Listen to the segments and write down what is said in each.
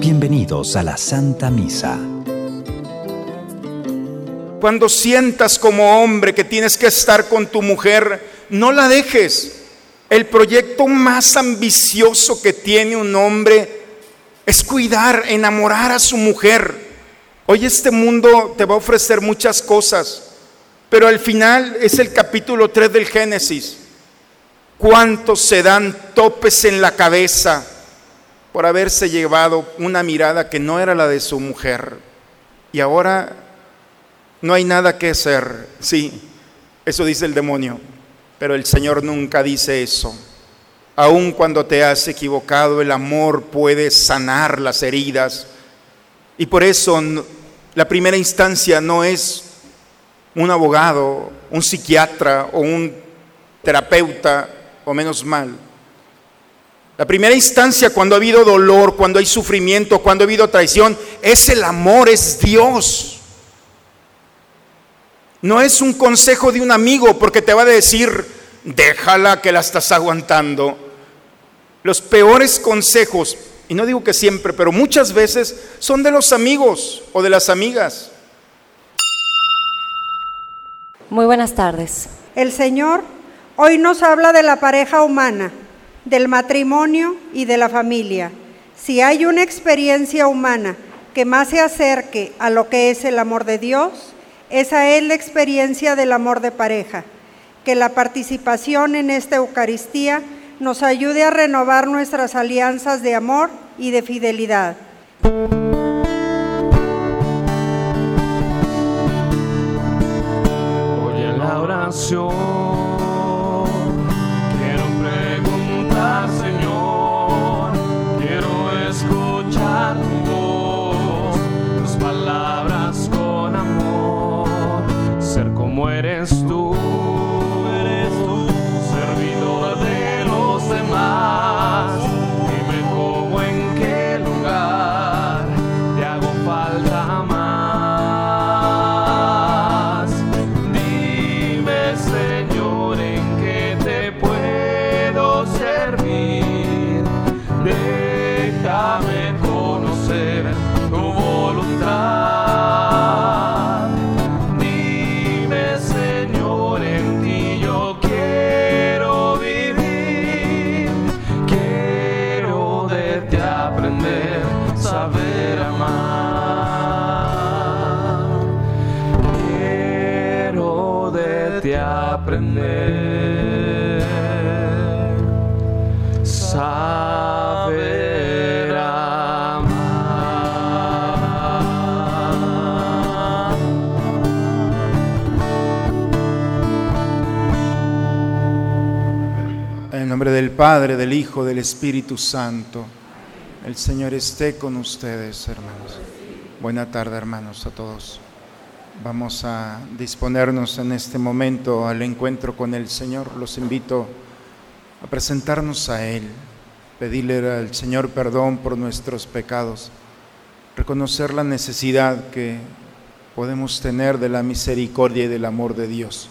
Bienvenidos a la Santa Misa. Cuando sientas como hombre que tienes que estar con tu mujer, no la dejes. El proyecto más ambicioso que tiene un hombre es cuidar, enamorar a su mujer. Hoy este mundo te va a ofrecer muchas cosas, pero al final es el capítulo 3 del Génesis. ¿Cuántos se dan topes en la cabeza por haberse llevado una mirada que no era la de su mujer? Y ahora no hay nada que hacer. Sí, eso dice el demonio, pero el Señor nunca dice eso. Aun cuando te has equivocado, el amor puede sanar las heridas. Y por eso la primera instancia no es un abogado, un psiquiatra o un terapeuta o menos mal. La primera instancia cuando ha habido dolor, cuando hay sufrimiento, cuando ha habido traición, es el amor, es Dios. No es un consejo de un amigo porque te va a decir, déjala que la estás aguantando. Los peores consejos, y no digo que siempre, pero muchas veces son de los amigos o de las amigas. Muy buenas tardes. El Señor Hoy nos habla de la pareja humana, del matrimonio y de la familia. Si hay una experiencia humana que más se acerque a lo que es el amor de Dios, esa es la experiencia del amor de pareja. Que la participación en esta Eucaristía nos ayude a renovar nuestras alianzas de amor y de fidelidad. Oye la oración Padre, del Hijo, del Espíritu Santo. El Señor esté con ustedes, hermanos. Buena tarde, hermanos, a todos. Vamos a disponernos en este momento al encuentro con el Señor. Los invito a presentarnos a Él, pedirle al Señor perdón por nuestros pecados, reconocer la necesidad que podemos tener de la misericordia y del amor de Dios.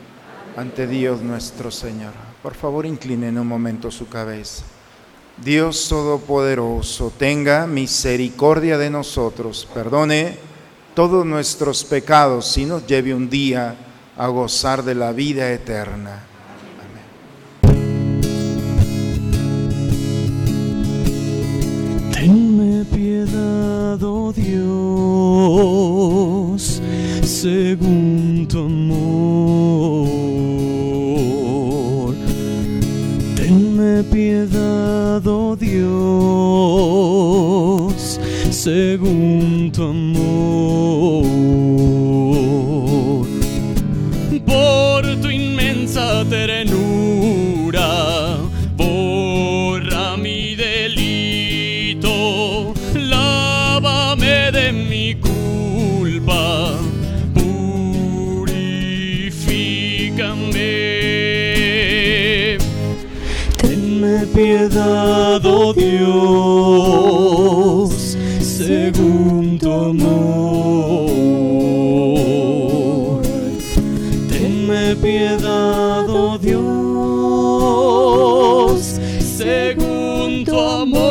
ante Dios nuestro Señor. Por favor, inclinen un momento su cabeza. Dios Todopoderoso, tenga misericordia de nosotros, perdone todos nuestros pecados y nos lleve un día a gozar de la vida eterna. Amén. Tenme piedad, oh Dios, según tu amor piedad, oh Dios, según tu amor. Por tu inmensa ternura, Oh Dios, según tu amor. Tenme piedad, oh Dios, según tu amor.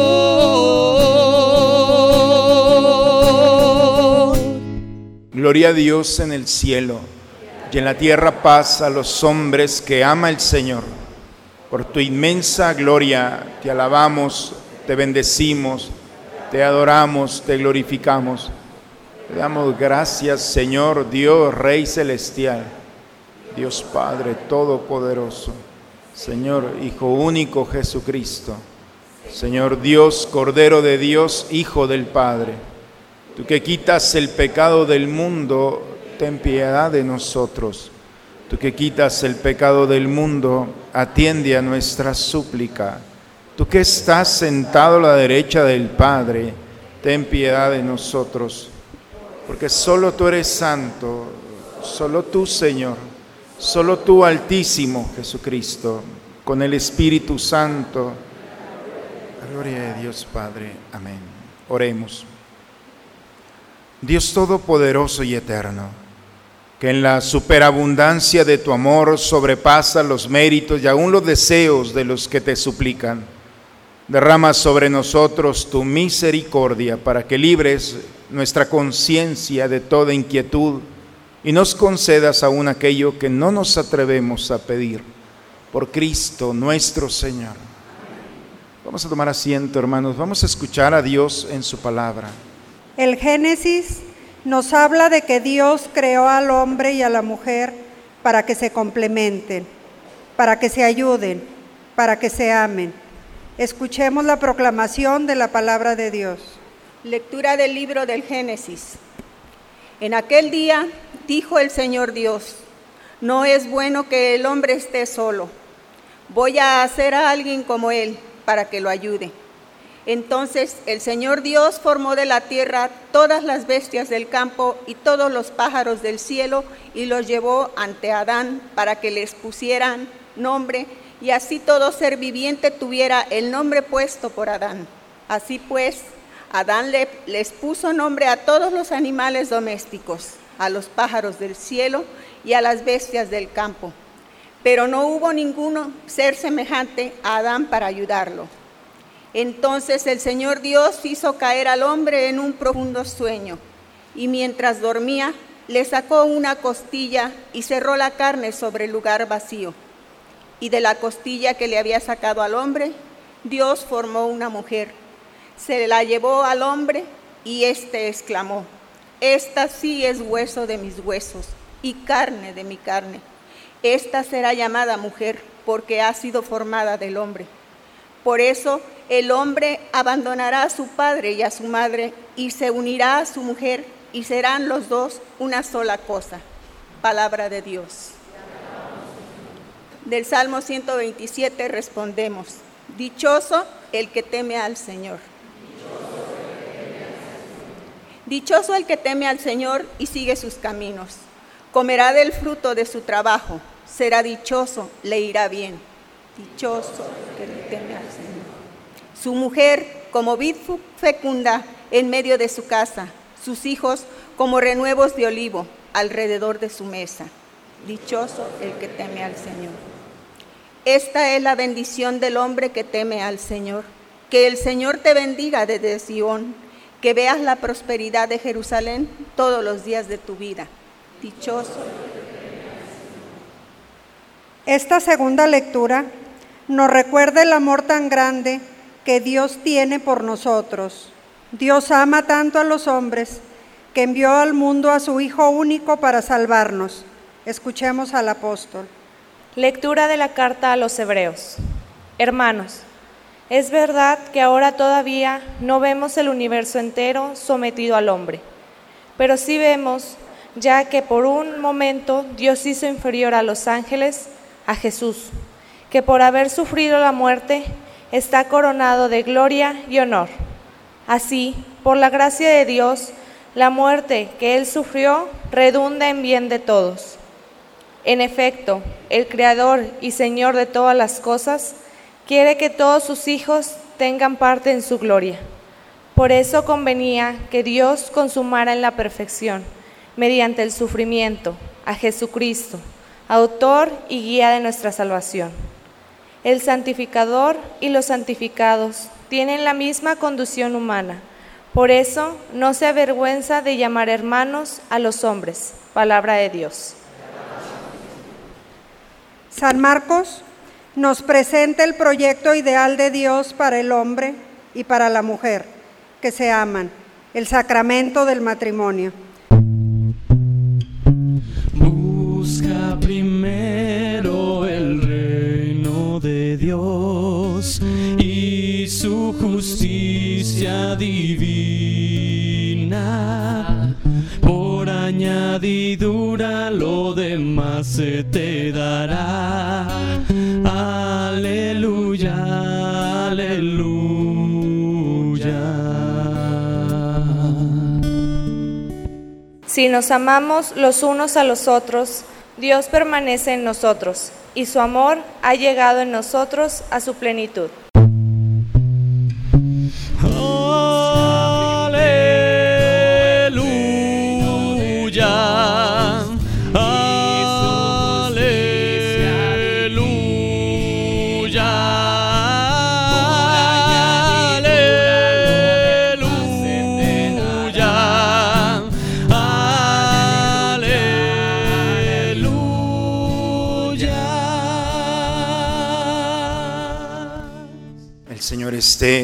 Gloria a Dios en el cielo y en la tierra paz a los hombres que ama el Señor. Por tu inmensa gloria te alabamos, te bendecimos, te adoramos, te glorificamos. Te damos gracias, Señor Dios, Rey Celestial, Dios Padre Todopoderoso, Señor Hijo único Jesucristo, Señor Dios, Cordero de Dios, Hijo del Padre. Tú que quitas el pecado del mundo, ten piedad de nosotros. Tú que quitas el pecado del mundo, atiende a nuestra súplica. Tú que estás sentado a la derecha del Padre, ten piedad de nosotros. Porque solo tú eres santo, solo tú, Señor, solo tú, Altísimo Jesucristo, con el Espíritu Santo. Gloria a Dios Padre. Amén. Oremos. Dios Todopoderoso y Eterno, que en la superabundancia de tu amor sobrepasa los méritos y aún los deseos de los que te suplican. Derrama sobre nosotros tu misericordia para que libres nuestra conciencia de toda inquietud y nos concedas aún aquello que no nos atrevemos a pedir. Por Cristo nuestro Señor. Vamos a tomar asiento, hermanos. Vamos a escuchar a Dios en su palabra. El Génesis nos habla de que Dios creó al hombre y a la mujer para que se complementen, para que se ayuden, para que se amen. Escuchemos la proclamación de la palabra de Dios. Lectura del libro del Génesis. En aquel día dijo el Señor Dios, no es bueno que el hombre esté solo. Voy a hacer a alguien como él para que lo ayude. Entonces el Señor Dios formó de la tierra todas las bestias del campo y todos los pájaros del cielo y los llevó ante Adán para que les pusieran nombre y así todo ser viviente tuviera el nombre puesto por Adán. Así pues, Adán le- les puso nombre a todos los animales domésticos, a los pájaros del cielo y a las bestias del campo. Pero no hubo ninguno ser semejante a Adán para ayudarlo. Entonces el Señor Dios hizo caer al hombre en un profundo sueño, y mientras dormía, le sacó una costilla y cerró la carne sobre el lugar vacío. Y de la costilla que le había sacado al hombre, Dios formó una mujer. Se la llevó al hombre y éste exclamó, Esta sí es hueso de mis huesos y carne de mi carne. Esta será llamada mujer porque ha sido formada del hombre. Por eso el hombre abandonará a su padre y a su madre y se unirá a su mujer y serán los dos una sola cosa. Palabra de Dios. Del Salmo 127 respondemos, Dichoso el que teme al Señor. Dichoso el que teme al Señor y sigue sus caminos. Comerá del fruto de su trabajo. Será dichoso, le irá bien. Dichoso el que teme al Señor. Su mujer como vid fecunda en medio de su casa. Sus hijos como renuevos de olivo alrededor de su mesa. Dichoso el que teme al Señor. Esta es la bendición del hombre que teme al Señor. Que el Señor te bendiga desde Sión, que veas la prosperidad de Jerusalén todos los días de tu vida. Dichoso. Esta segunda lectura nos recuerda el amor tan grande que Dios tiene por nosotros. Dios ama tanto a los hombres que envió al mundo a su Hijo único para salvarnos. Escuchemos al apóstol. Lectura de la carta a los Hebreos. Hermanos, es verdad que ahora todavía no vemos el universo entero sometido al hombre, pero sí vemos, ya que por un momento Dios hizo inferior a los ángeles a Jesús, que por haber sufrido la muerte está coronado de gloria y honor. Así, por la gracia de Dios, la muerte que Él sufrió redunda en bien de todos. En efecto, el Creador y Señor de todas las cosas, quiere que todos sus hijos tengan parte en su gloria. Por eso convenía que Dios consumara en la perfección, mediante el sufrimiento, a Jesucristo, autor y guía de nuestra salvación. El santificador y los santificados tienen la misma conducción humana. Por eso no se avergüenza de llamar hermanos a los hombres. Palabra de Dios. San Marcos nos presenta el proyecto ideal de Dios para el hombre y para la mujer, que se aman, el sacramento del matrimonio. Busca primero Dios y su justicia divina. Por añadidura lo demás se te dará. Aleluya, aleluya. Si nos amamos los unos a los otros, Dios permanece en nosotros y su amor ha llegado en nosotros a su plenitud.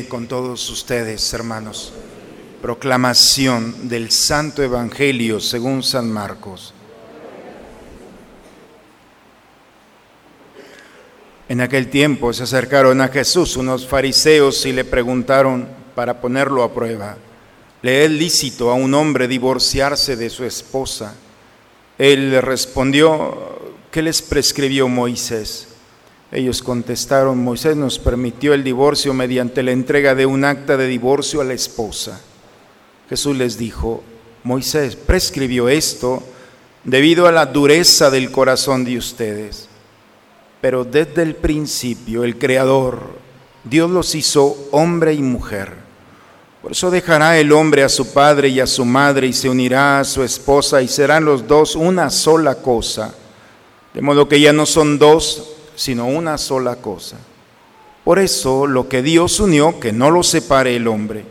Con todos ustedes, hermanos. Proclamación del Santo Evangelio según San Marcos. En aquel tiempo se acercaron a Jesús unos fariseos y le preguntaron para ponerlo a prueba, ¿le es lícito a un hombre divorciarse de su esposa? Él le respondió, ¿qué les prescribió Moisés? Ellos contestaron, Moisés nos permitió el divorcio mediante la entrega de un acta de divorcio a la esposa. Jesús les dijo, Moisés prescribió esto debido a la dureza del corazón de ustedes. Pero desde el principio el Creador, Dios los hizo hombre y mujer. Por eso dejará el hombre a su padre y a su madre y se unirá a su esposa y serán los dos una sola cosa. De modo que ya no son dos, sino una sola cosa. Por eso lo que Dios unió, que no lo separe el hombre.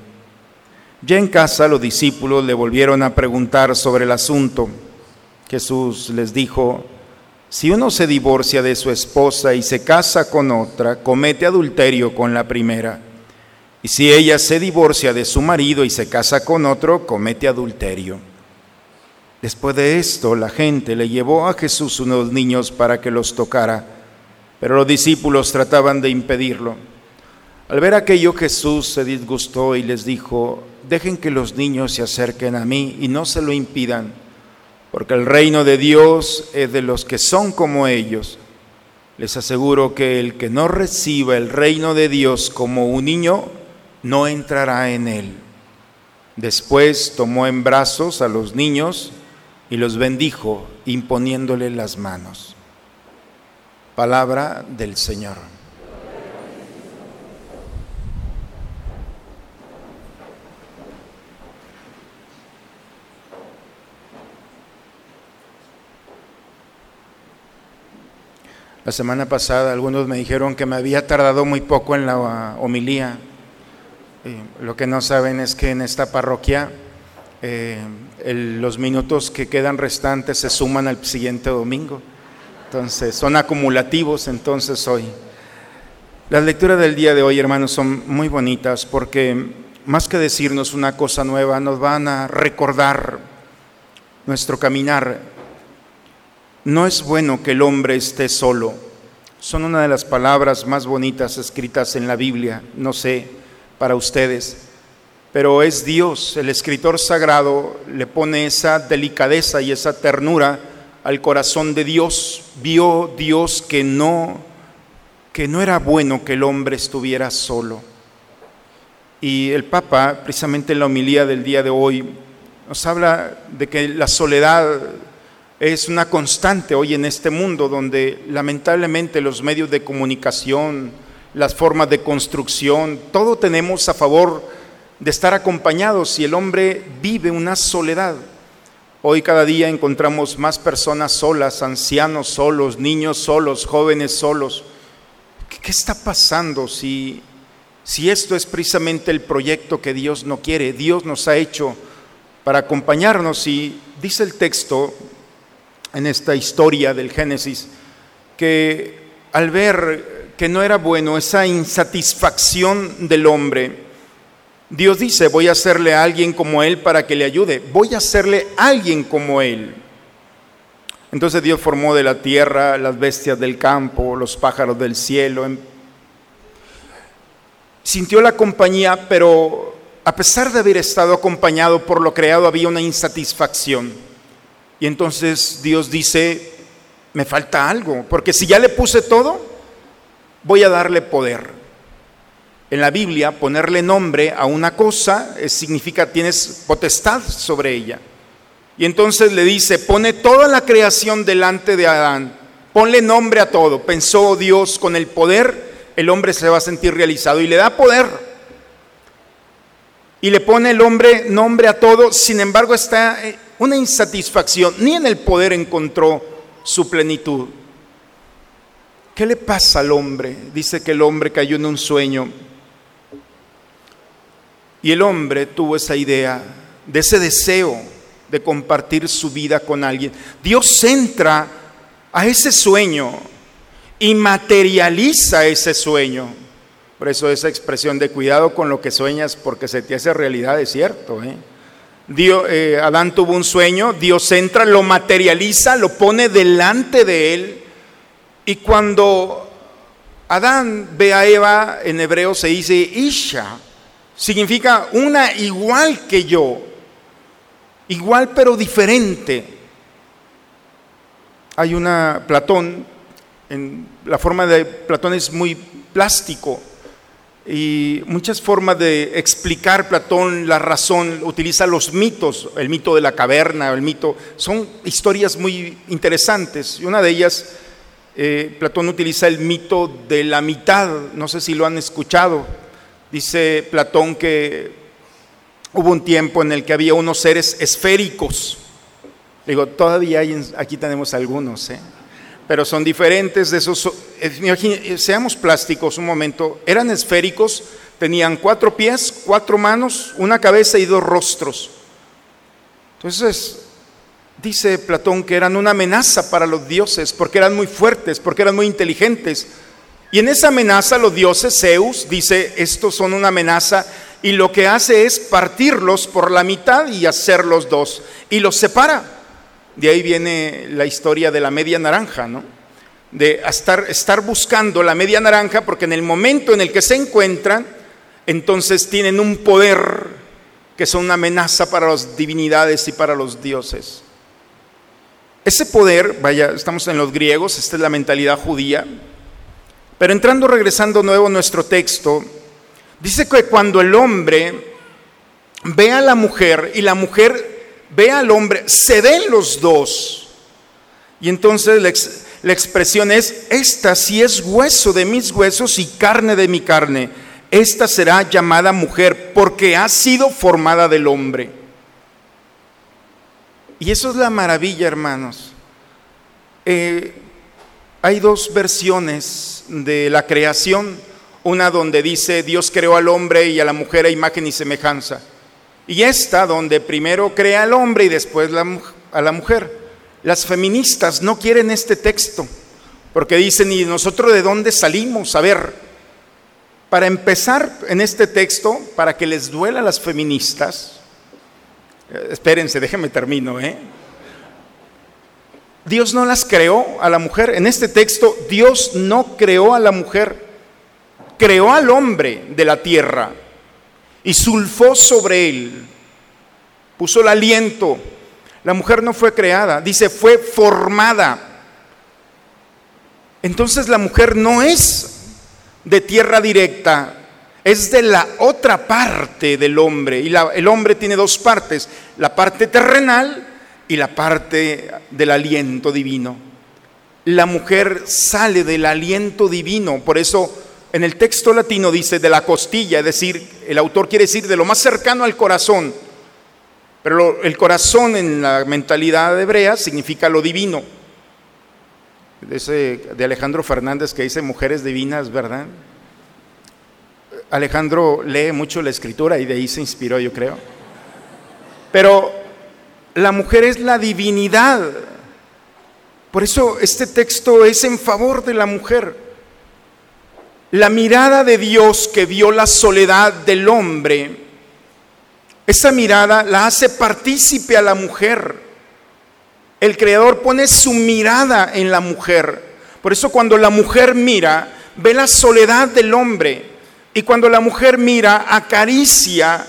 Ya en casa los discípulos le volvieron a preguntar sobre el asunto. Jesús les dijo, si uno se divorcia de su esposa y se casa con otra, comete adulterio con la primera. Y si ella se divorcia de su marido y se casa con otro, comete adulterio. Después de esto, la gente le llevó a Jesús unos niños para que los tocara, pero los discípulos trataban de impedirlo. Al ver aquello, Jesús se disgustó y les dijo, dejen que los niños se acerquen a mí y no se lo impidan, porque el reino de Dios es de los que son como ellos. Les aseguro que el que no reciba el reino de Dios como un niño, no entrará en él. Después tomó en brazos a los niños y los bendijo imponiéndole las manos. Palabra del Señor. La semana pasada algunos me dijeron que me había tardado muy poco en la homilía. Eh, lo que no saben es que en esta parroquia eh, los minutos que quedan restantes se suman al siguiente domingo. Entonces, son acumulativos entonces hoy. Las lecturas del día de hoy, hermanos, son muy bonitas porque más que decirnos una cosa nueva, nos van a recordar nuestro caminar. No es bueno que el hombre esté solo. Son una de las palabras más bonitas escritas en la Biblia, no sé, para ustedes. Pero es Dios, el escritor sagrado, le pone esa delicadeza y esa ternura al corazón de Dios. Vio Dios que no, que no era bueno que el hombre estuviera solo. Y el Papa, precisamente en la homilía del día de hoy, nos habla de que la soledad es una constante hoy en este mundo donde lamentablemente los medios de comunicación, las formas de construcción, todo tenemos a favor de estar acompañados y el hombre vive una soledad. Hoy cada día encontramos más personas solas, ancianos solos, niños solos, jóvenes solos. ¿Qué, está pasando si, si esto es precisamente el proyecto que Dios no quiere? Dios nos ha hecho para acompañarnos y dice el texto en esta historia del Génesis que al ver que no era bueno, esa insatisfacción del hombre, Dios dice, voy a hacerle a alguien como él para que le ayude, voy a hacerle a alguien como él. Entonces Dios formó de la tierra las bestias del campo, los pájaros del cielo. Sintió la compañía, pero a pesar de haber estado acompañado por lo creado, había una insatisfacción. Y entonces Dios dice, me falta algo, porque si ya le puse todo, voy a darle poder. En la Biblia, ponerle nombre a una cosa eh, significa tienes potestad sobre ella. Y entonces le dice, pone toda la creación delante de Adán, ponle nombre a todo. Pensó Dios con el poder, el hombre se va a sentir realizado y le da poder. Y le pone el hombre nombre a todo, sin embargo está eh, una insatisfacción, ni en el poder encontró su plenitud. ¿Qué le pasa al hombre? Dice que el hombre cayó en un sueño. Y el hombre tuvo esa idea, de ese deseo de compartir su vida con alguien. Dios entra a ese sueño y materializa ese sueño. Por eso esa expresión de cuidado con lo que sueñas porque se te hace realidad es cierto. ¿eh? Dios, eh, Adán tuvo un sueño, Dios entra, lo materializa, lo pone delante de él y cuando Adán ve a Eva, en hebreo se dice Isha, significa una igual que yo, igual pero diferente. Hay una, Platón, en, la forma de Platón es muy plástico y muchas formas de explicar Platón la razón, utiliza los mitos, el mito de la caverna, el mito, son historias muy interesantes y una de ellas eh, Platón utiliza el mito de la mitad, no sé si lo han escuchado. Dice Platón que hubo un tiempo en el que había unos seres esféricos. Digo, todavía hay, aquí tenemos algunos, ¿eh? pero son diferentes de esos. Eh, seamos plásticos un momento, eran esféricos, tenían cuatro pies, cuatro manos, una cabeza y dos rostros. Entonces, dice Platón que eran una amenaza para los dioses, porque eran muy fuertes, porque eran muy inteligentes. Y en esa amenaza los dioses, Zeus dice, estos son una amenaza, y lo que hace es partirlos por la mitad y hacerlos dos, y los separa. De ahí viene la historia de la media naranja, ¿no? De estar, estar buscando la media naranja, porque en el momento en el que se encuentran, entonces tienen un poder que son una amenaza para las divinidades y para los dioses. Ese poder, vaya, estamos en los griegos, esta es la mentalidad judía, pero entrando, regresando nuevo a nuestro texto, dice que cuando el hombre ve a la mujer y la mujer ve al hombre, se ven los dos. Y entonces la, expresión es, esta si es hueso de mis huesos y carne de mi carne, esta será llamada mujer porque ha sido formada del hombre. Y eso es la maravilla, hermanos. Eh, hay dos versiones de la creación, una donde dice Dios creó al hombre y a la mujer a imagen y semejanza, y esta donde primero crea al hombre y después a la mujer. Las feministas no quieren este texto, porque dicen, ¿y nosotros de dónde salimos? A ver, para empezar en este texto, para que les duela a las feministas, eh, espérense, déjenme termino, ¿eh? Dios no las creó a la mujer. En este texto, Dios no creó a la mujer, creó al hombre de la tierra y sulfó sobre él, puso el aliento. La mujer no fue creada, dice, fue formada. Entonces la mujer no es de tierra directa, es de la otra parte del hombre. Y el hombre tiene dos partes, la parte terrenal y la parte del aliento divino. La mujer sale del aliento divino, por eso en el texto latino dice de la costilla, es decir, el autor quiere decir de lo más cercano al corazón. Pero el corazón en la mentalidad hebrea significa lo divino. De Alejandro Fernández que dice mujeres divinas, ¿verdad? Alejandro lee mucho la escritura y de ahí se inspiró, yo creo. Pero la mujer es la divinidad. Por eso este texto es en favor de la mujer. La mirada de Dios que vio la soledad del hombre, esa mirada la hace partícipe a la mujer. El Creador pone su mirada en la mujer. Por eso cuando la mujer mira, ve la soledad del hombre. Y cuando la mujer mira, acaricia,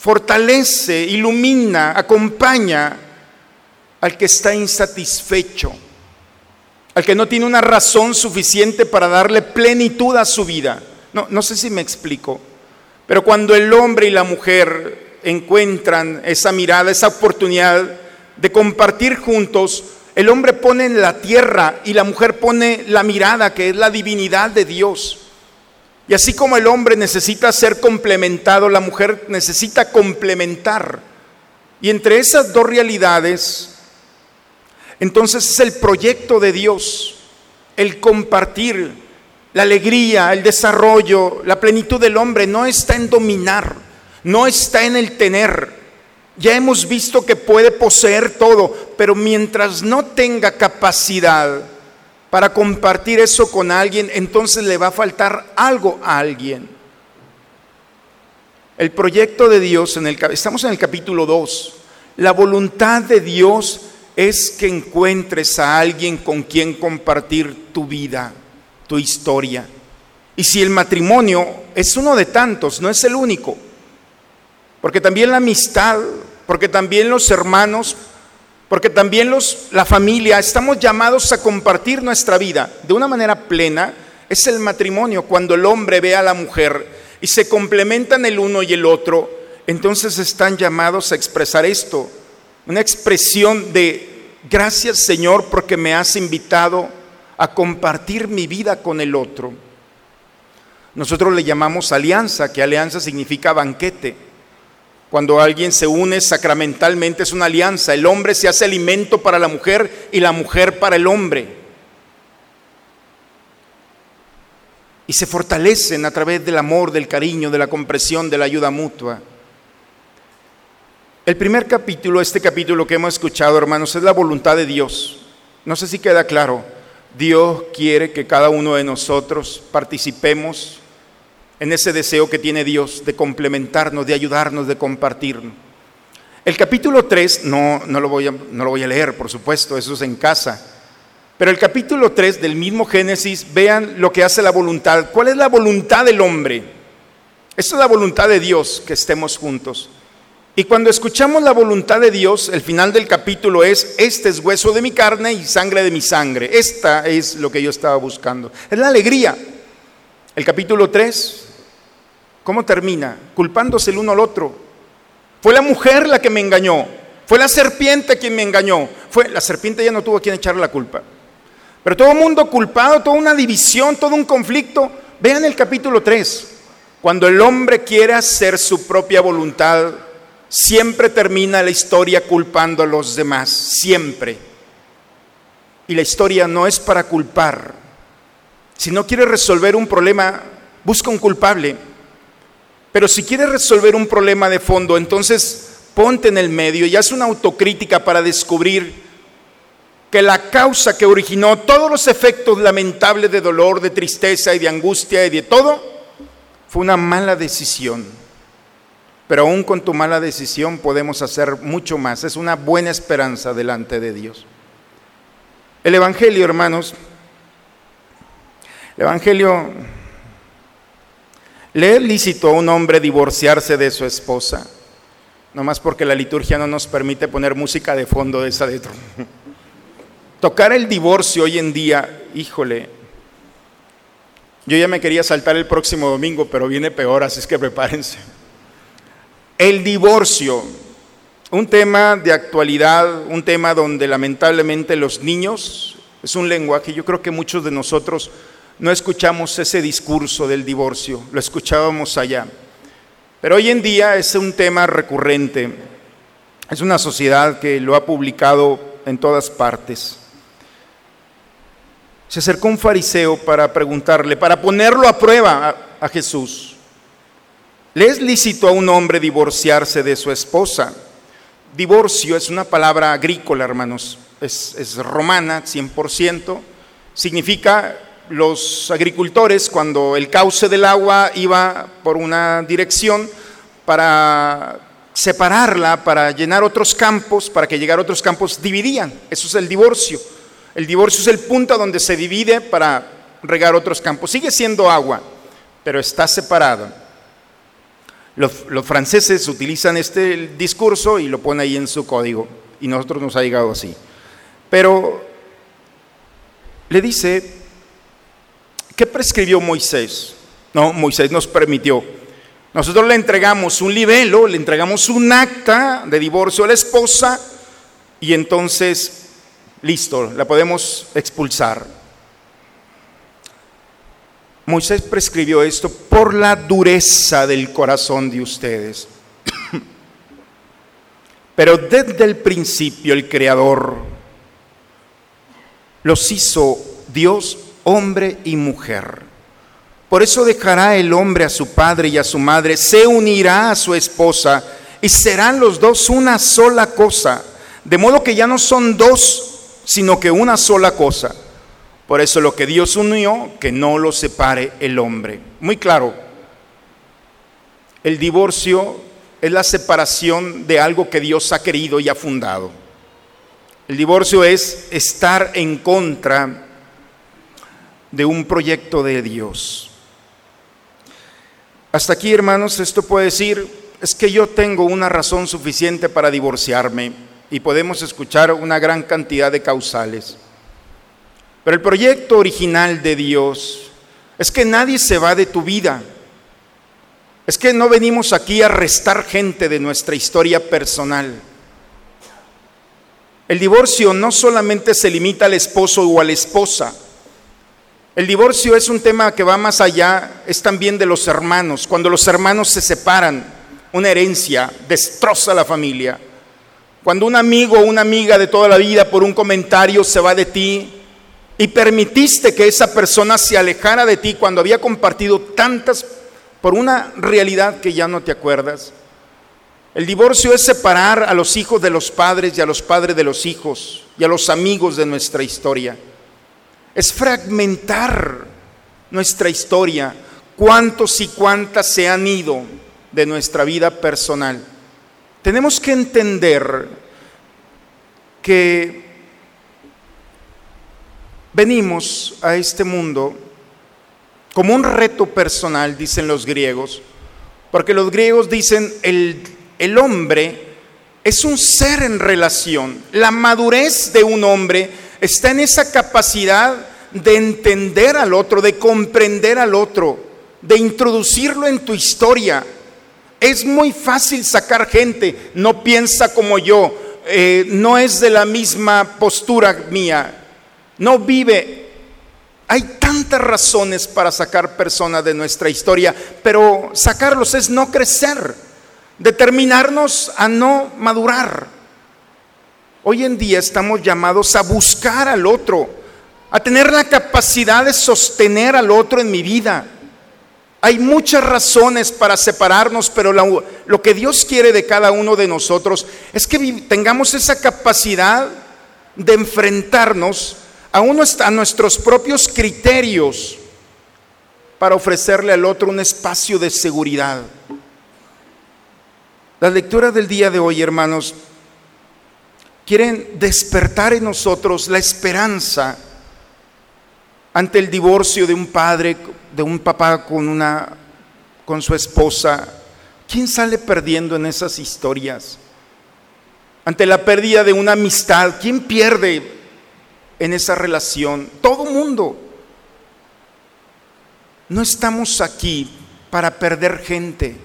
fortalece, ilumina, acompaña al que está insatisfecho, al que no tiene una razón suficiente para darle plenitud a su vida. No, no sé si me explico, pero cuando el hombre y la mujer encuentran esa mirada, esa oportunidad de compartir juntos, el hombre pone en la tierra y la mujer pone la mirada, que es la divinidad de Dios. Y así como el hombre necesita ser complementado, la mujer necesita complementar. Y entre esas dos realidades, entonces es el proyecto de Dios, el compartir, la alegría, el desarrollo, la plenitud del hombre no está en dominar, no está en el tener. Ya hemos visto que puede poseer todo, pero mientras no tenga capacidad para compartir eso con alguien, entonces le va a faltar algo a alguien. El proyecto de Dios, en el, estamos en el capítulo 2, la voluntad de Dios es que encuentres a alguien con quien compartir tu vida, tu historia. Y si el matrimonio es uno de tantos, no es el único, porque también la amistad, porque también los hermanos, porque también los, la familia, estamos llamados a compartir nuestra vida de una manera plena, es el matrimonio, cuando el hombre ve a la mujer y se complementan el uno y el otro, entonces están llamados a expresar esto, una expresión de gracias Señor porque me has invitado a compartir mi vida con el otro. Nosotros le llamamos alianza, que alianza significa banquete. Cuando alguien se une sacramentalmente es una alianza. El hombre se hace alimento para la mujer y la mujer para el hombre. Y se fortalecen a través del amor, del cariño, de la compresión, de la ayuda mutua. El primer capítulo, este capítulo que hemos escuchado, hermanos, es la voluntad de Dios. No sé si queda claro. Dios quiere que cada uno de nosotros participemos en ese deseo que tiene Dios de complementarnos, de ayudarnos, de compartirnos. El capítulo 3, no, no, lo voy a, no lo voy a leer, por supuesto, eso es en casa. Pero el capítulo 3 del mismo Génesis, vean lo que hace la voluntad. ¿Cuál es la voluntad del hombre? Esta es la voluntad de Dios, que estemos juntos. Y cuando escuchamos la voluntad de Dios, el final del capítulo es, este es hueso de mi carne y sangre de mi sangre. Esta es lo que yo estaba buscando. Es la alegría. El capítulo 3, ¿cómo termina? Culpándose el uno al otro. Fue la mujer la que me engañó. Fue la serpiente quien me engañó. Fue, la serpiente ya no tuvo a quien echarle la culpa. Pero todo mundo culpado, toda una división, todo un conflicto. Vean el capítulo 3. Cuando el hombre quiere hacer su propia voluntad, siempre termina la historia culpando a los demás, siempre. Y la historia no es para culpar. Si no quiere resolver un problema, busca un culpable. Pero si quiere resolver un problema de fondo, entonces ponte en el medio y haz una autocrítica para descubrir que la causa que originó todos los efectos lamentables de dolor, de tristeza y de angustia y de todo, fue una mala decisión. Pero aún con tu mala decisión podemos hacer mucho más. Es una buena esperanza delante de Dios. El Evangelio, hermanos, el Evangelio, ¿le es lícito a un hombre divorciarse de su esposa? Nomás porque la liturgia no nos permite poner música de fondo de esa de. Tocar el divorcio hoy en día, híjole, yo ya me quería saltar el próximo domingo, pero viene peor, así es que prepárense. El divorcio, un tema de actualidad, un tema donde lamentablemente los niños, es un lenguaje, yo creo que muchos de nosotros no escuchamos ese discurso del divorcio, lo escuchábamos allá. Pero hoy en día es un tema recurrente. Es una sociedad que lo ha publicado en todas partes. Se acercó un fariseo para preguntarle, para ponerlo a prueba a, Jesús. ¿Le es lícito a un hombre divorciarse de su esposa? Divorcio es una palabra agrícola, hermanos. Es, es romana, 100%. Significa los agricultores cuando el cauce del agua iba por una dirección para separarla, para llenar otros campos, para que llegara a otros campos, dividían. Eso es el divorcio. El divorcio es el punto donde se divide para regar otros campos. Sigue siendo agua, pero está separado. Los, los franceses utilizan este discurso y lo ponen ahí en su código, y nosotros nos ha llegado así. Pero le dice, ¿qué prescribió Moisés? No, Moisés nos permitió. Nosotros le entregamos un libelo, le entregamos un acta de divorcio a la esposa y entonces, listo, la podemos expulsar. Moisés prescribió esto por la dureza del corazón de ustedes. Pero desde el principio el Creador los hizo Dios hombre y mujer. Por eso dejará el hombre a su padre y a su madre, se unirá a su esposa y serán los dos una sola cosa. De modo que ya no son dos, sino que una sola cosa. Por eso lo que Dios unió, que no lo separe el hombre. Muy claro, el divorcio es la separación de algo que Dios ha querido y ha fundado. El divorcio es estar en contra de un proyecto de Dios. Hasta aquí, hermanos, esto puede decir, es que yo tengo una razón suficiente para divorciarme y podemos escuchar una gran cantidad de causales. Pero el proyecto original de Dios es que nadie se va de tu vida. Es que no venimos aquí a restar gente de nuestra historia personal. El divorcio no solamente se limita al esposo o a la esposa. El divorcio es un tema que va más allá, es también de los hermanos. Cuando los hermanos se separan, una herencia destroza la familia. Cuando un amigo o una amiga de toda la vida por un comentario se va de ti y permitiste que esa persona se alejara de ti cuando había compartido tantas por una realidad que ya no te acuerdas. El divorcio es separar a los hijos de los padres y a los padres de los hijos y a los amigos de nuestra historia. Es fragmentar nuestra historia. ¿Cuántos y cuántas se han ido de nuestra vida personal? Tenemos que entender que venimos a este mundo como un reto personal, dicen los griegos, porque los griegos dicen el el hombre es un ser en relación. La madurez de un hombre está en esa capacidad de entender al otro, de comprender al otro, de introducirlo en tu historia. Es muy fácil sacar gente, no piensa como yo, eh, no es de la misma postura mía, no vive. Hay tantas razones para sacar personas de nuestra historia, pero sacarlos es no crecer determinarnos a no madurar. Hoy en día estamos llamados a buscar al otro, a tener la capacidad de sostener al otro en mi vida. Hay muchas razones para separarnos, pero lo, que Dios quiere de cada uno de nosotros es que tengamos esa capacidad de enfrentarnos a, nuestros propios criterios para ofrecerle al otro un espacio de seguridad. Las lecturas del día de hoy, hermanos, quieren despertar en nosotros la esperanza ante el divorcio de un padre, de un papá con una con su esposa. ¿Quién sale perdiendo en esas historias? Ante la pérdida de una amistad, ¿quién pierde en esa relación? Todo mundo. No estamos aquí para perder gente.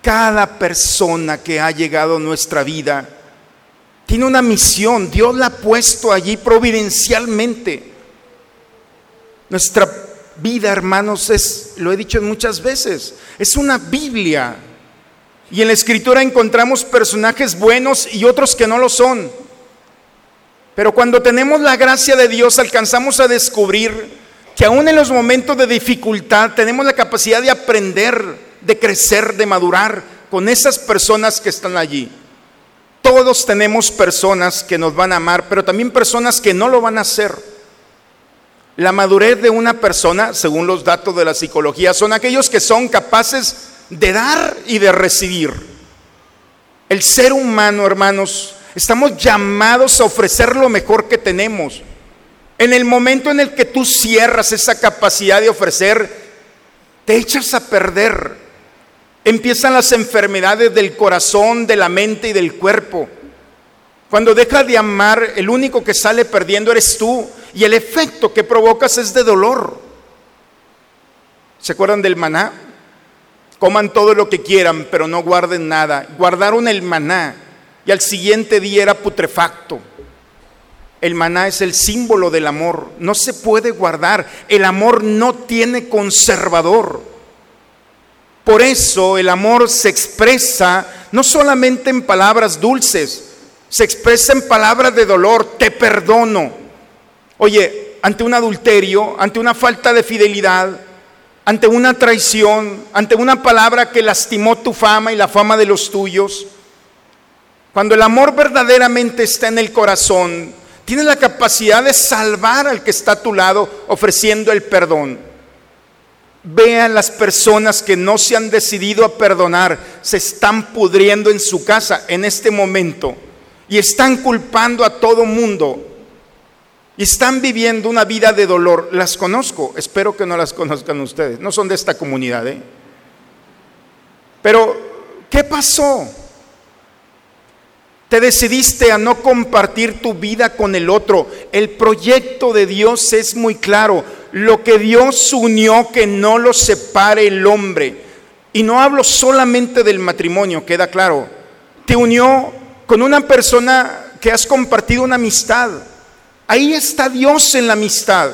Cada persona que ha llegado a nuestra vida tiene una misión. Dios la ha puesto allí providencialmente. Nuestra vida, hermanos, es, lo he dicho muchas veces, es una Biblia. Y en la escritura encontramos personajes buenos y otros que no lo son. Pero cuando tenemos la gracia de Dios alcanzamos a descubrir que aún en los momentos de dificultad tenemos la capacidad de aprender, de crecer, de madurar con esas personas que están allí. Todos tenemos personas que nos van a amar, pero también personas que no lo van a hacer. La madurez de una persona, según los datos de la psicología, son aquellos que son capaces de dar y de recibir. El ser humano, hermanos, estamos llamados a ofrecer lo mejor que tenemos. En el momento en el que tú cierras esa capacidad de ofrecer, te echas a perder. Empiezan las enfermedades del corazón, de la mente y del cuerpo. Cuando dejas de amar, el único que sale perdiendo eres tú y el efecto que provocas es de dolor. ¿Se acuerdan del maná? Coman todo lo que quieran, pero no guarden nada. Guardaron el maná y al siguiente día era putrefacto. El maná es el símbolo del amor. No se puede guardar. El amor no tiene conservador. Por eso el amor se expresa no solamente en palabras dulces, se expresa en palabras de dolor, te perdono. Oye, ante un adulterio, ante una falta de fidelidad, ante una traición, ante una palabra que lastimó tu fama y la fama de los tuyos, cuando el amor verdaderamente está en el corazón, tiene la capacidad de salvar al que está a tu lado ofreciendo el perdón. Vean las personas que no se han decidido a perdonar, se están pudriendo en su casa en este momento y están culpando a todo mundo y están viviendo una vida de dolor. Las conozco, espero que no las conozcan ustedes, no son de esta comunidad. ¿eh? Pero, ¿qué pasó? Te decidiste a no compartir tu vida con el otro. El proyecto de Dios es muy claro lo que Dios unió, que no lo separe el hombre. Y no hablo solamente del matrimonio, queda claro. Te unió con una persona que has compartido una amistad. Ahí está Dios en la amistad.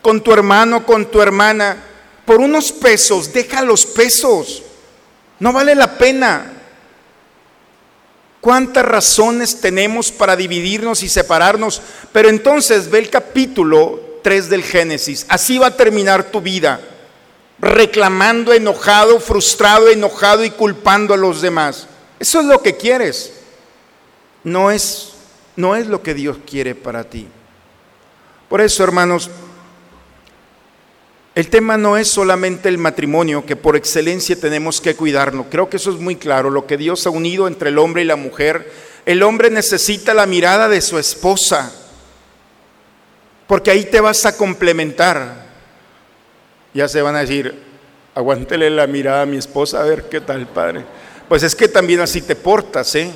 Con tu hermano, con tu hermana. Por unos pesos, deja los pesos. No vale la pena. ¿Cuántas razones tenemos para dividirnos y separarnos? Pero entonces ve el capítulo 3 del Génesis. Así va a terminar tu vida, reclamando, enojado, frustrado, enojado y culpando a los demás. Eso es lo que quieres. No es no es lo que Dios quiere para ti. Por eso, hermanos, el tema no es solamente el matrimonio, que por excelencia tenemos que cuidarlo. Creo que eso es muy claro. Lo que Dios ha unido entre el hombre y la mujer, el hombre necesita la mirada de su esposa porque ahí te vas a complementar. Ya se van a decir, aguántele la mirada a mi esposa a ver qué tal, padre. Pues es que también así te portas, ¿eh?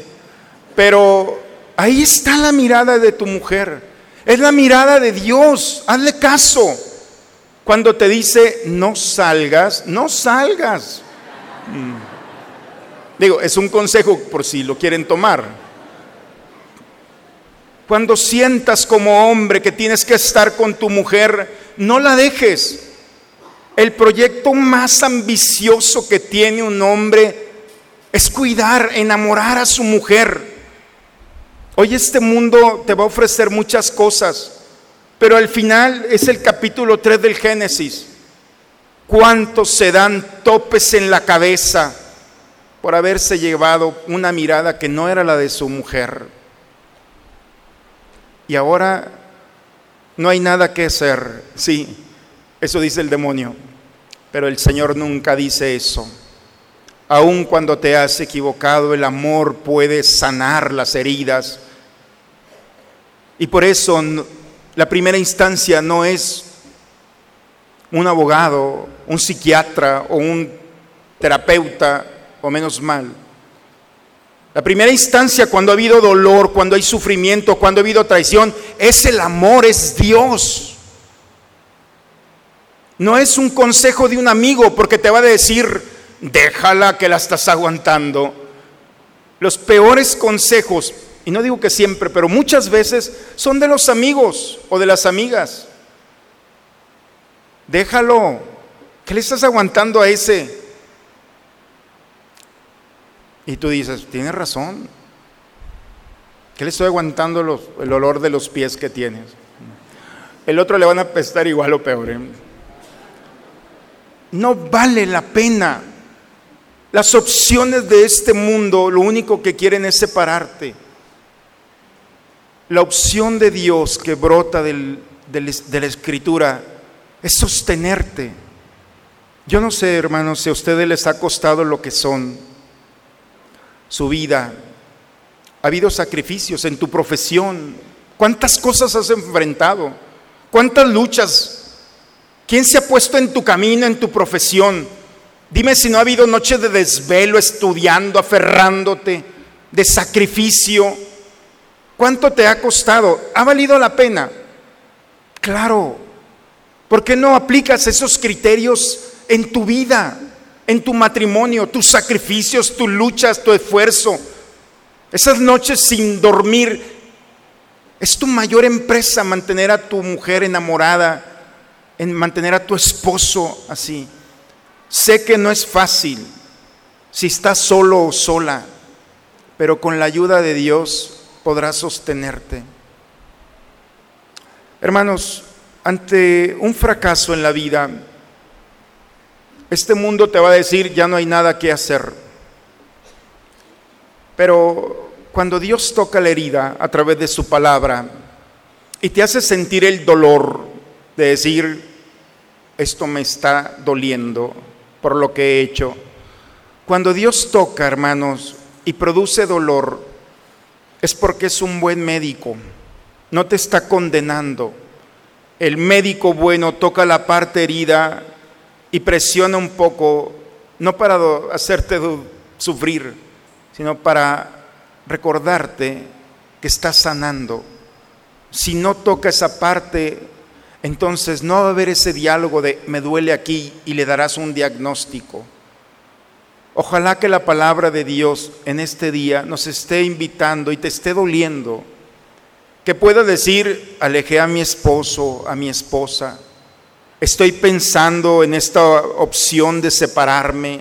Pero ahí está la mirada de tu mujer. Es la mirada de Dios. Hazle caso. Cuando te dice, no salgas, no salgas. Mm. Digo, es un consejo por si lo quieren tomar. Cuando sientas como hombre que tienes que estar con tu mujer, no la dejes. El proyecto más ambicioso que tiene un hombre es cuidar, enamorar a su mujer. Hoy este mundo te va a ofrecer muchas cosas, pero al final es el capítulo 3 del Génesis. ¿Cuántos se dan topes en la cabeza por haberse llevado una mirada que no era la de su mujer? Y ahora no hay nada que hacer. Sí, eso dice el demonio, pero el Señor nunca dice eso. Aun cuando te has equivocado, el amor puede sanar las heridas. Y por eso la primera instancia no es un abogado, un psiquiatra o un terapeuta, o menos mal. La primera instancia cuando ha habido dolor, cuando hay sufrimiento, cuando ha habido traición, es el amor, es Dios. No es un consejo de un amigo porque te va a decir, déjala que la estás aguantando. Los peores consejos, y no digo que siempre, pero muchas veces son de los amigos o de las amigas. Déjalo. ¿Qué le estás aguantando a ese? Y tú dices, tienes razón. ¿Qué le estoy aguantando el olor de los pies que tienes? El otro le van a apestar igual o peor. ¿eh? No vale la pena. Las opciones de este mundo lo único que quieren es separarte. La opción de Dios que brota de la escritura es sostenerte. Yo no sé, hermanos, si a ustedes les ha costado lo que son, su vida. Ha habido sacrificios en tu profesión. ¿Cuántas cosas has enfrentado? ¿Cuántas luchas? ¿Quién se ha puesto en tu camino, en tu profesión? Dime si no ha habido noches de desvelo, estudiando, aferrándote, de sacrificio. ¿Cuánto te ha costado? ¿Ha valido la pena? Claro. ¿Por qué no aplicas esos criterios en tu vida, en tu matrimonio, tus sacrificios, tus luchas, tu esfuerzo? Esas noches sin dormir, es tu mayor empresa mantener a tu mujer enamorada, en mantener a tu esposo así. Sé que no es fácil si estás solo o sola, pero con la ayuda de Dios podrás sostenerte. Hermanos, ante un fracaso en la vida, este mundo te va a decir ya no hay nada que hacer. Pero cuando Dios toca la herida a través de su palabra y te hace sentir el dolor de decir, esto me está doliendo por lo que he hecho, cuando Dios toca, hermanos, y produce dolor, es porque es un buen médico, no te está condenando. El médico bueno toca la parte herida y presiona un poco, no para hacerte sufrir, sino para recordarte que estás sanando. Si no toca esa parte, entonces no va a haber ese diálogo de me duele aquí y le darás un diagnóstico. Ojalá que la palabra de Dios en este día nos esté invitando y te esté doliendo. Que pueda decir, alejé a mi esposo, a mi esposa. Estoy pensando en esta opción de separarme.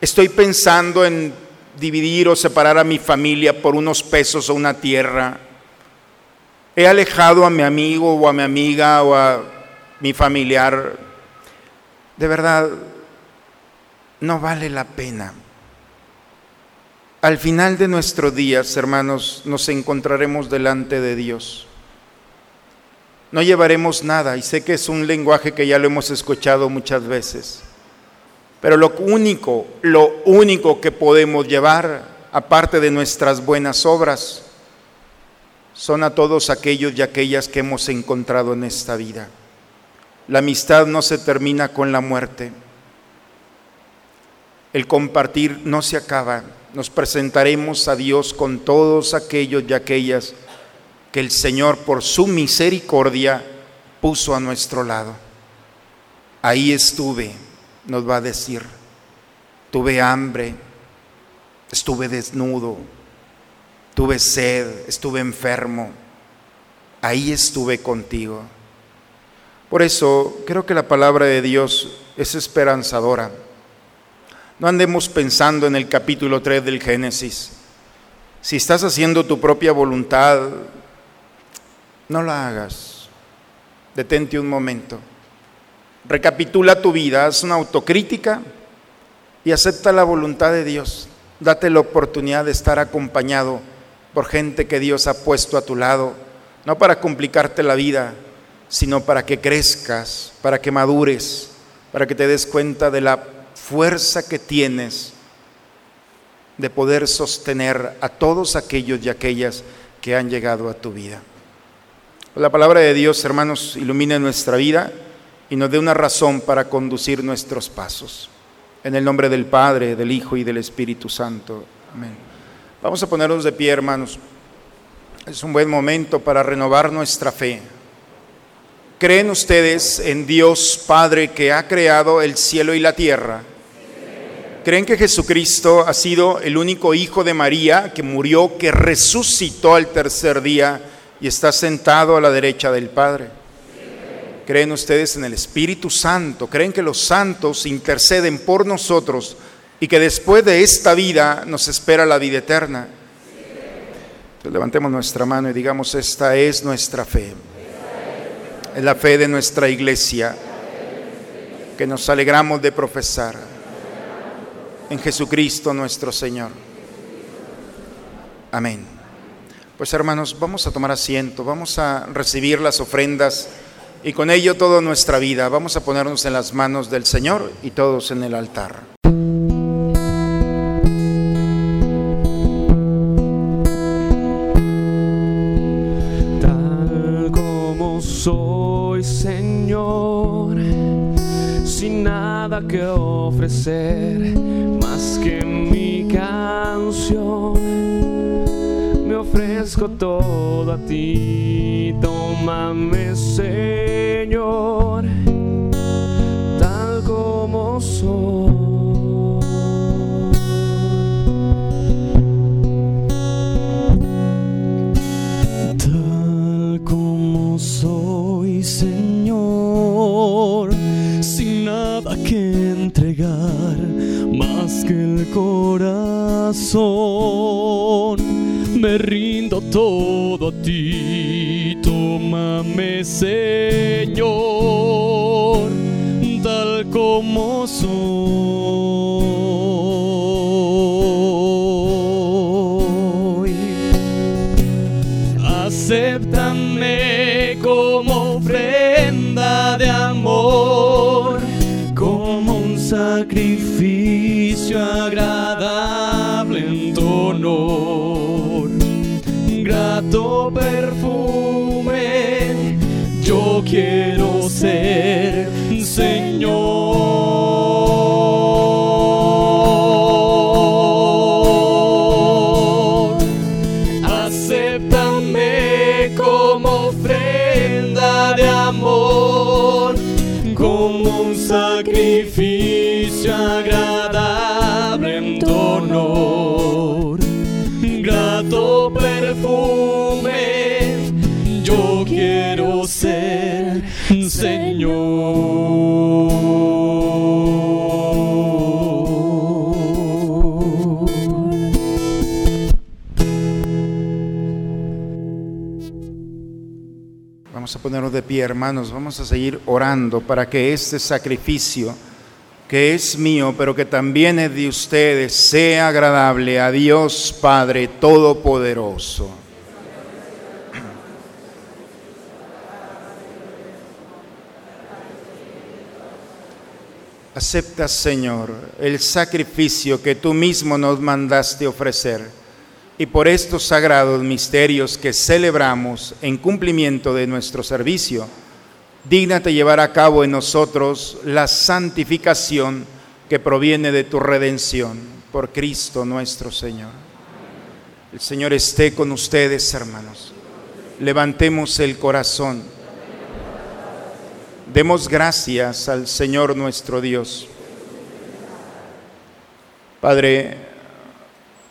Estoy pensando en dividir o separar a mi familia por unos pesos o una tierra. He alejado a mi amigo o a mi amiga o a mi familiar. De verdad, no vale la pena. Al final de nuestros días, hermanos, nos encontraremos delante de Dios. No llevaremos nada, y sé que es un lenguaje que ya lo hemos escuchado muchas veces, pero lo único, lo único que podemos llevar, aparte de nuestras buenas obras, son a todos aquellos y aquellas que hemos encontrado en esta vida. La amistad no se termina con la muerte. El compartir no se acaba. Nos presentaremos a Dios con todos aquellos y aquellas que el Señor por su misericordia puso a nuestro lado. Ahí estuve, nos va a decir. Tuve hambre, estuve desnudo, tuve sed, estuve enfermo. Ahí estuve contigo. Por eso creo que la palabra de Dios es esperanzadora. No andemos pensando en el capítulo 3 del Génesis. Si estás haciendo tu propia voluntad, no la hagas. Detente un momento. Recapitula tu vida, haz una autocrítica y acepta la voluntad de Dios. Date la oportunidad de estar acompañado por gente que Dios ha puesto a tu lado, no para complicarte la vida, sino para que crezcas, para que madures, para que te des cuenta de la fuerza que tienes de poder sostener a todos aquellos y aquellas que han llegado a tu vida. La palabra de Dios, hermanos, ilumine nuestra vida y nos dé una razón para conducir nuestros pasos. En el nombre del Padre, del Hijo y del Espíritu Santo. Amén. Vamos a ponernos de pie, hermanos. Es un buen momento para renovar nuestra fe. ¿Creen ustedes en Dios Padre que ha creado el cielo y la tierra? ¿Creen que Jesucristo ha sido el único hijo de María que murió, que resucitó al tercer día y está sentado a la derecha del Padre? ¿Creen ustedes en el Espíritu Santo? ¿Creen que los santos interceden por nosotros y que después de esta vida nos espera la vida eterna? Entonces levantemos nuestra mano y digamos, esta es nuestra fe. Es la fe de nuestra iglesia que nos alegramos de profesar en Jesucristo nuestro Señor. Amén. Pues hermanos, vamos a tomar asiento, vamos a recibir las ofrendas y con ello toda nuestra vida. Vamos a ponernos en las manos del Señor y todos en el altar. Tal como soy, Señor, sin nada que ofrecer más que mi canción. Ofrezco todo a ti, tómame, Señor, tal como soy. Tal como soy, Señor, sin nada que entregar más que el corazón, me rindo todo a ti, tómame, Señor, tal como soy. Ser, Señor. De pie, hermanos. Vamos a seguir orando para que este sacrificio, que es mío, pero que también es de ustedes, sea agradable a Dios Padre Todopoderoso. Acepta, Señor, el sacrificio que tú mismo nos mandaste ofrecer y por estos sagrados misterios que celebramos en cumplimiento de nuestro servicio, dígnate llevar a cabo en nosotros la santificación que proviene de tu redención por Cristo nuestro Señor. El Señor esté con ustedes, hermanos. Levantemos el corazón. Demos gracias al Señor nuestro Dios. Padre,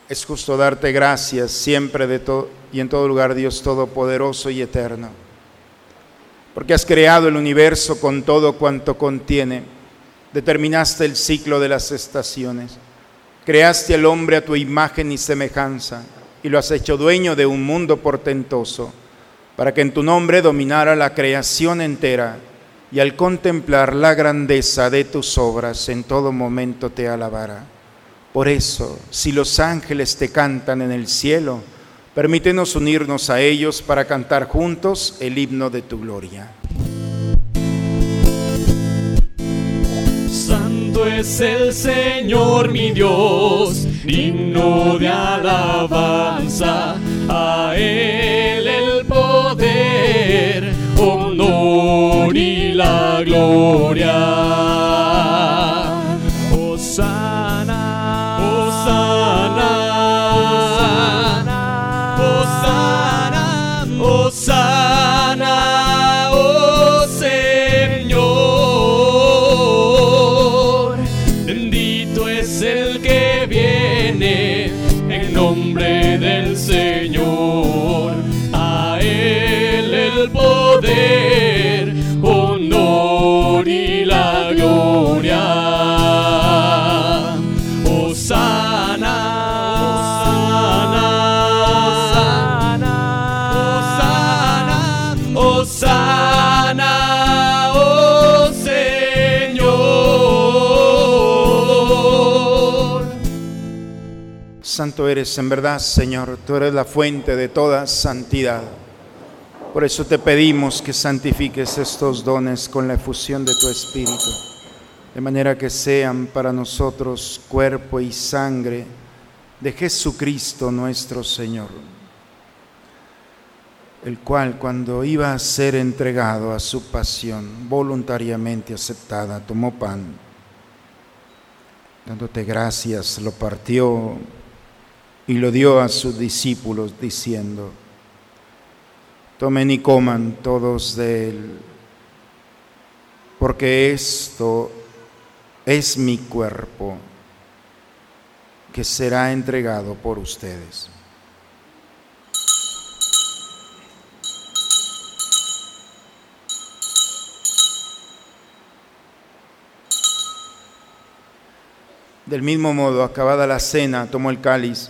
es justo darte gracias siempre de y en todo lugar, Dios Todopoderoso y Eterno, porque has creado el universo con todo cuanto contiene, determinaste el ciclo de las estaciones, creaste al hombre a tu imagen y semejanza y lo has hecho dueño de un mundo portentoso, para que en tu nombre dominara la creación entera y al contemplar la grandeza de tus obras en todo momento te alabará. Por eso, si los ángeles te cantan en el cielo, permítenos unirnos a ellos para cantar juntos el himno de tu gloria. Santo es el Señor mi Dios, digno de alabanza, a Él el poder, honor y la gloria. Santo eres en verdad, Señor, tú eres la fuente de toda santidad. Por eso te pedimos que santifiques estos dones con la efusión de tu Espíritu, de manera que sean para nosotros cuerpo y sangre de Jesucristo nuestro Señor, el cual cuando iba a ser entregado a su pasión voluntariamente aceptada, tomó pan, dándote gracias, lo partió y lo dio a sus discípulos diciendo, tomen y coman todos de él, porque esto es mi cuerpo que será entregado por ustedes. Del mismo modo, acabada la cena, tomó el cáliz,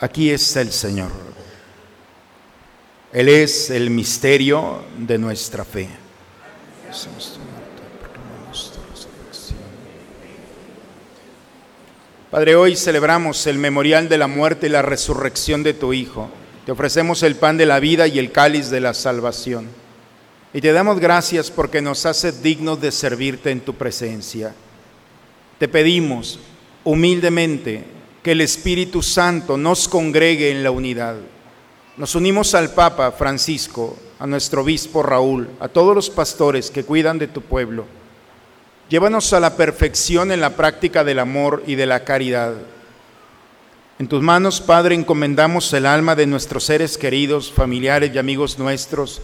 Aquí está el Señor. Él es el misterio de nuestra fe. Padre, hoy celebramos el memorial de la muerte y la resurrección de tu Hijo. Te ofrecemos el pan de la vida y el cáliz de la salvación. Y te damos gracias porque nos haces dignos de servirte en tu presencia. Te pedimos humildemente que el Espíritu Santo nos congregue en la unidad. Nos unimos al Papa Francisco, a nuestro obispo Raúl, a todos los pastores que cuidan de tu pueblo. Llévanos a la perfección en la práctica del amor y de la caridad. En tus manos, Padre, encomendamos el alma de nuestros seres queridos, familiares y amigos nuestros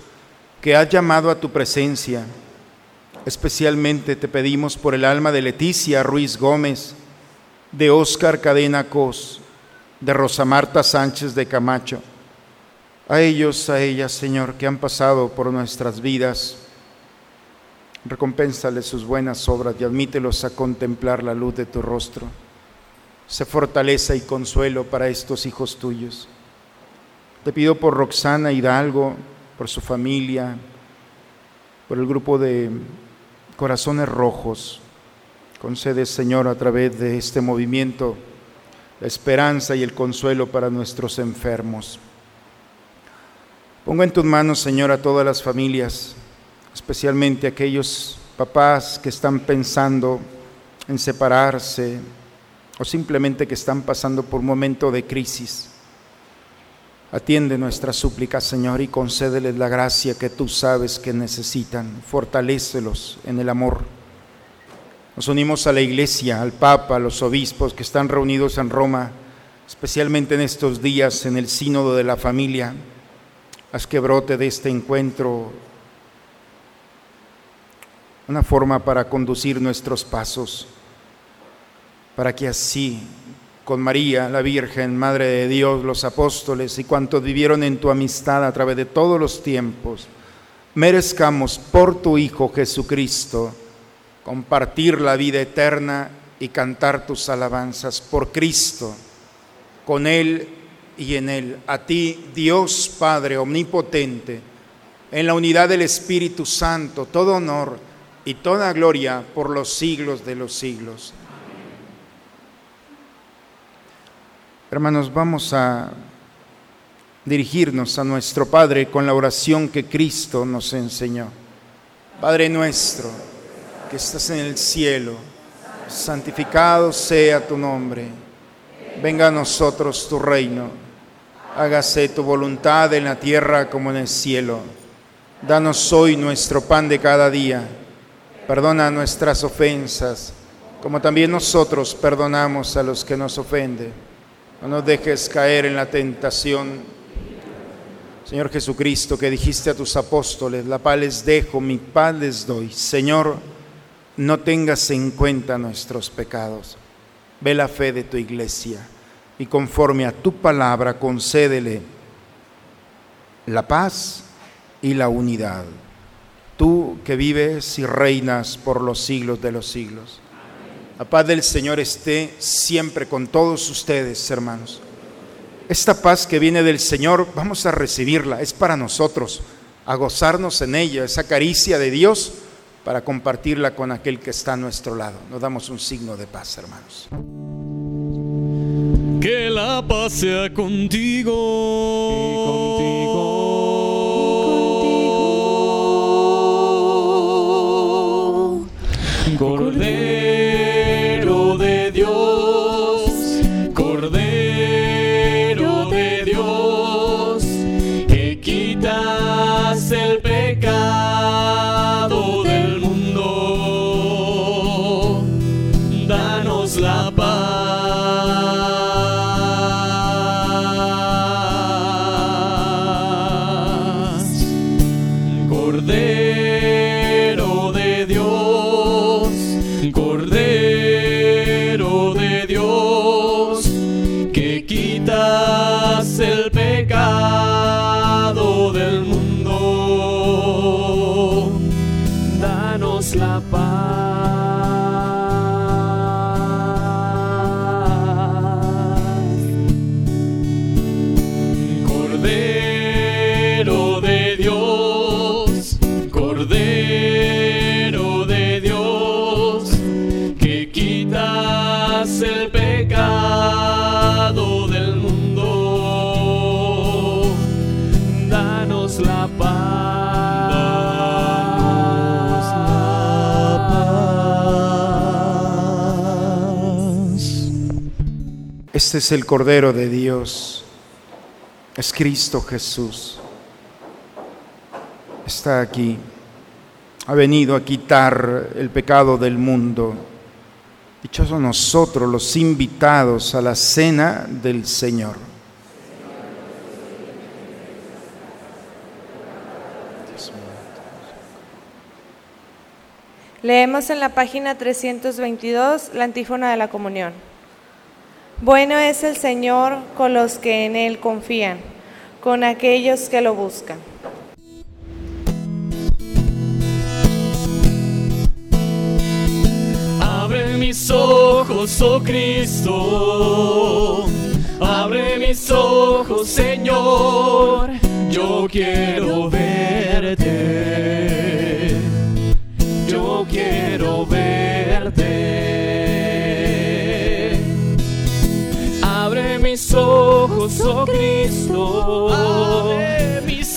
que has llamado a tu presencia. Especialmente te pedimos por el alma de Leticia Ruiz Gómez, de Óscar Cadena Cos, de Rosa Marta Sánchez de Camacho, a ellos, a ellas, Señor, que han pasado por nuestras vidas, recompénsales sus buenas obras y admítelos a contemplar la luz de tu rostro. Sé fortaleza y consuelo para estos hijos tuyos. Te pido por Roxana Hidalgo, por su familia, por el grupo de corazones rojos, Concede, Señor, a través de este movimiento la esperanza y el consuelo para nuestros enfermos. Pongo en tus manos, Señor, a todas las familias, especialmente aquellos papás que están pensando en separarse o simplemente que están pasando por un momento de crisis. Atiende nuestra súplica, Señor, y concédeles la gracia que tú sabes que necesitan. Fortalécelos en el amor nos unimos a la iglesia, al Papa, a los obispos que están reunidos en Roma, especialmente en estos días en el sínodo de la familia. Haz que brote de este encuentro una forma para conducir nuestros pasos, para que así, con María, la Virgen, Madre de Dios, los apóstoles y cuantos vivieron en tu amistad a través de todos los tiempos, merezcamos por tu Hijo Jesucristo, compartir la vida eterna y cantar tus alabanzas por Cristo, con Él y en Él. A ti, Dios Padre Omnipotente, en la unidad del Espíritu Santo, todo honor y toda gloria por los siglos de los siglos. Hermanos, vamos a dirigirnos a nuestro Padre con la oración que Cristo nos enseñó. Padre nuestro, que estás en el cielo, santificado sea tu nombre. Venga a nosotros tu reino. Hágase tu voluntad en la tierra como en el cielo. Danos hoy nuestro pan de cada día. Perdona nuestras ofensas, como también nosotros perdonamos a los que nos ofenden. No nos dejes caer en la tentación Señor Jesucristo, que dijiste a tus apóstoles, la paz les dejo, mi paz les doy. Señor, no tengas en cuenta nuestros pecados. Ve la fe de tu iglesia y conforme a tu palabra concédele la paz y la unidad. Tú que vives y reinas por los siglos de los siglos. La paz del Señor esté siempre con todos ustedes, hermanos. Esta paz que viene del Señor, vamos a recibirla, es para nosotros, a gozarnos en ella, esa caricia de Dios, para compartirla con aquel que está a nuestro lado. Nos damos un signo de paz, hermanos. Que la paz sea contigo. Cordero Es el Cordero de Dios, es Cristo Jesús. Está aquí, ha venido a quitar el pecado del mundo. Dichosos nosotros los invitados a la cena del Señor. Leemos en la página 322 la antífona de la comunión. Bueno es el Señor con los que en Él confían, con aquellos que lo buscan. Abre mis ojos, oh Cristo. Abre mis ojos, Señor. Yo quiero verte. Yo quiero verte. Abre mis ojos, oh Cristo.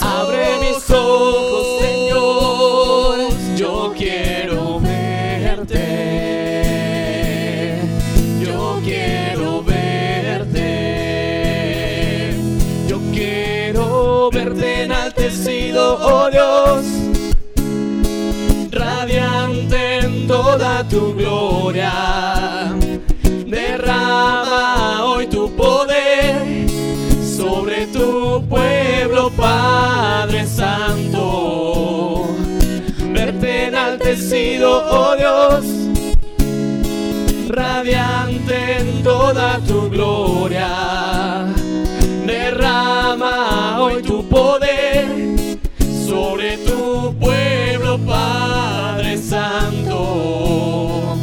Abre mis ojos, Señor. Yo quiero verte. Yo quiero verte. Yo quiero verte enaltecido, oh Dios. Radiante en toda tu gloria. Derrama hoy tu poder enaltecido, oh Dios, radiante en toda tu gloria. Derrama hoy tu poder sobre tu pueblo, Padre Santo.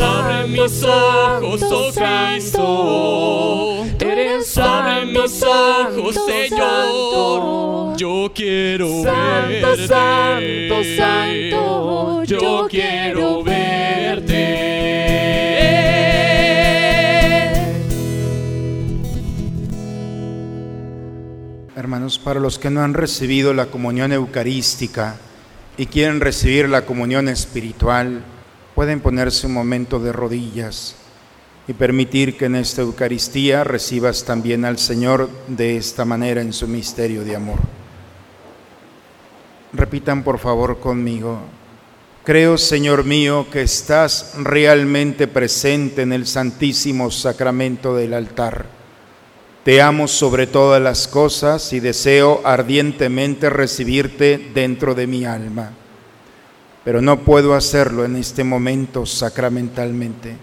Abre mis ojos, oh Cristo. Eres abre mis ojos, Señor. Yo quiero Santo, verte. santo, santo, Yo quiero verte. Hermanos, para los que no han recibido la comunión eucarística y quieren recibir la comunión espiritual, pueden ponerse un momento de rodillas y permitir que en esta Eucaristía recibas también al Señor de esta manera en su misterio de amor. Repitan por favor conmigo. Creo, Señor mío, que estás realmente presente en el santísimo sacramento del altar. Te amo sobre todas las cosas y deseo ardientemente recibirte dentro de mi alma, pero no puedo hacerlo en este momento sacramentalmente.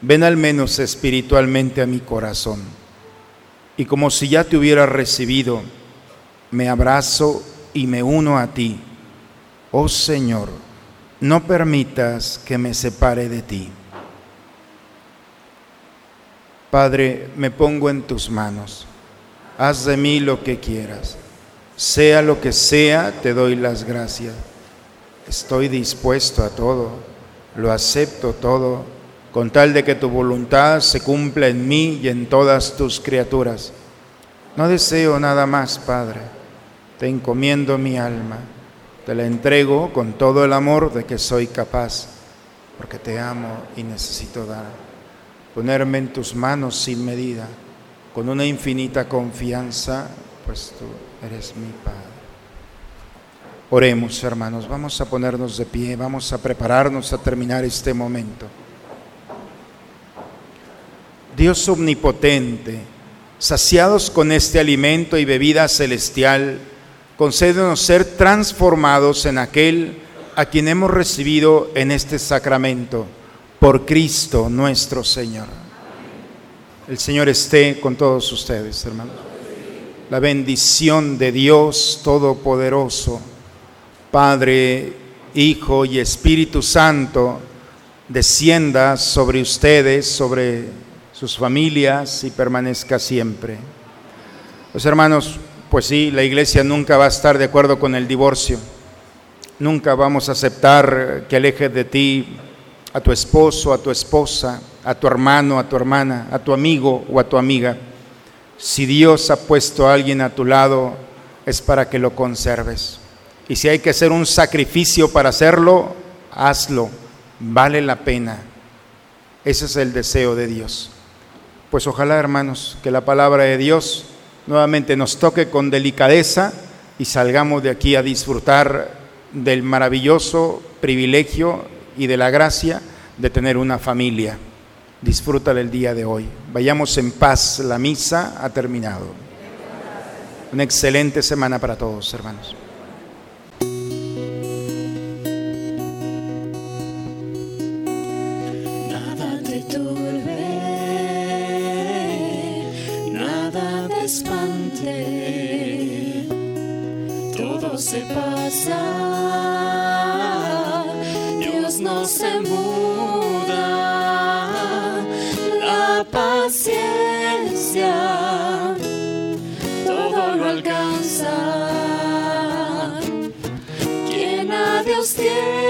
Ven al menos espiritualmente a mi corazón y como si ya te hubiera recibido, me abrazo y me uno a ti. Oh Señor, no permitas que me separe de ti. Padre, me pongo en tus manos. Haz de mí lo que quieras. Sea lo que sea, te doy las gracias. Estoy dispuesto a todo, lo acepto todo, con tal de que tu voluntad se cumpla en mí y en todas tus criaturas. No deseo nada más, Padre. Te encomiendo mi alma. Te la entrego con todo el amor de que soy capaz, porque te amo y necesito dar ponerme en tus manos sin medida, con una infinita confianza, pues tú eres mi Padre. Oremos, hermanos, vamos a ponernos de pie, vamos a prepararnos a terminar este momento. Dios omnipotente, saciados con este alimento y bebida celestial, concédenos ser transformados en aquel a quien hemos recibido en este sacramento por Cristo nuestro Señor. El Señor esté con todos ustedes, hermanos. La bendición de Dios Todopoderoso, Padre, Hijo y Espíritu Santo, descienda sobre ustedes, sobre sus familias y permanezca siempre. Los hermanos, pues sí, la iglesia nunca va a estar de acuerdo con el divorcio. Nunca vamos a aceptar que aleje de ti a tu esposo, a tu esposa, a tu hermano, a tu hermana, a tu amigo o a tu amiga. Si Dios ha puesto a alguien a tu lado, es para que lo conserves. Y si hay que hacer un sacrificio para hacerlo, hazlo. Vale la pena. Ese es el deseo de Dios. Pues ojalá, hermanos, que la palabra de Dios nuevamente nos toque con delicadeza y salgamos de aquí a disfrutar del maravilloso privilegio y de la gracia de tener una familia. Disfruta del día de hoy. Vayamos en paz. La misa ha terminado. Una excelente semana para todos, hermanos. Quien a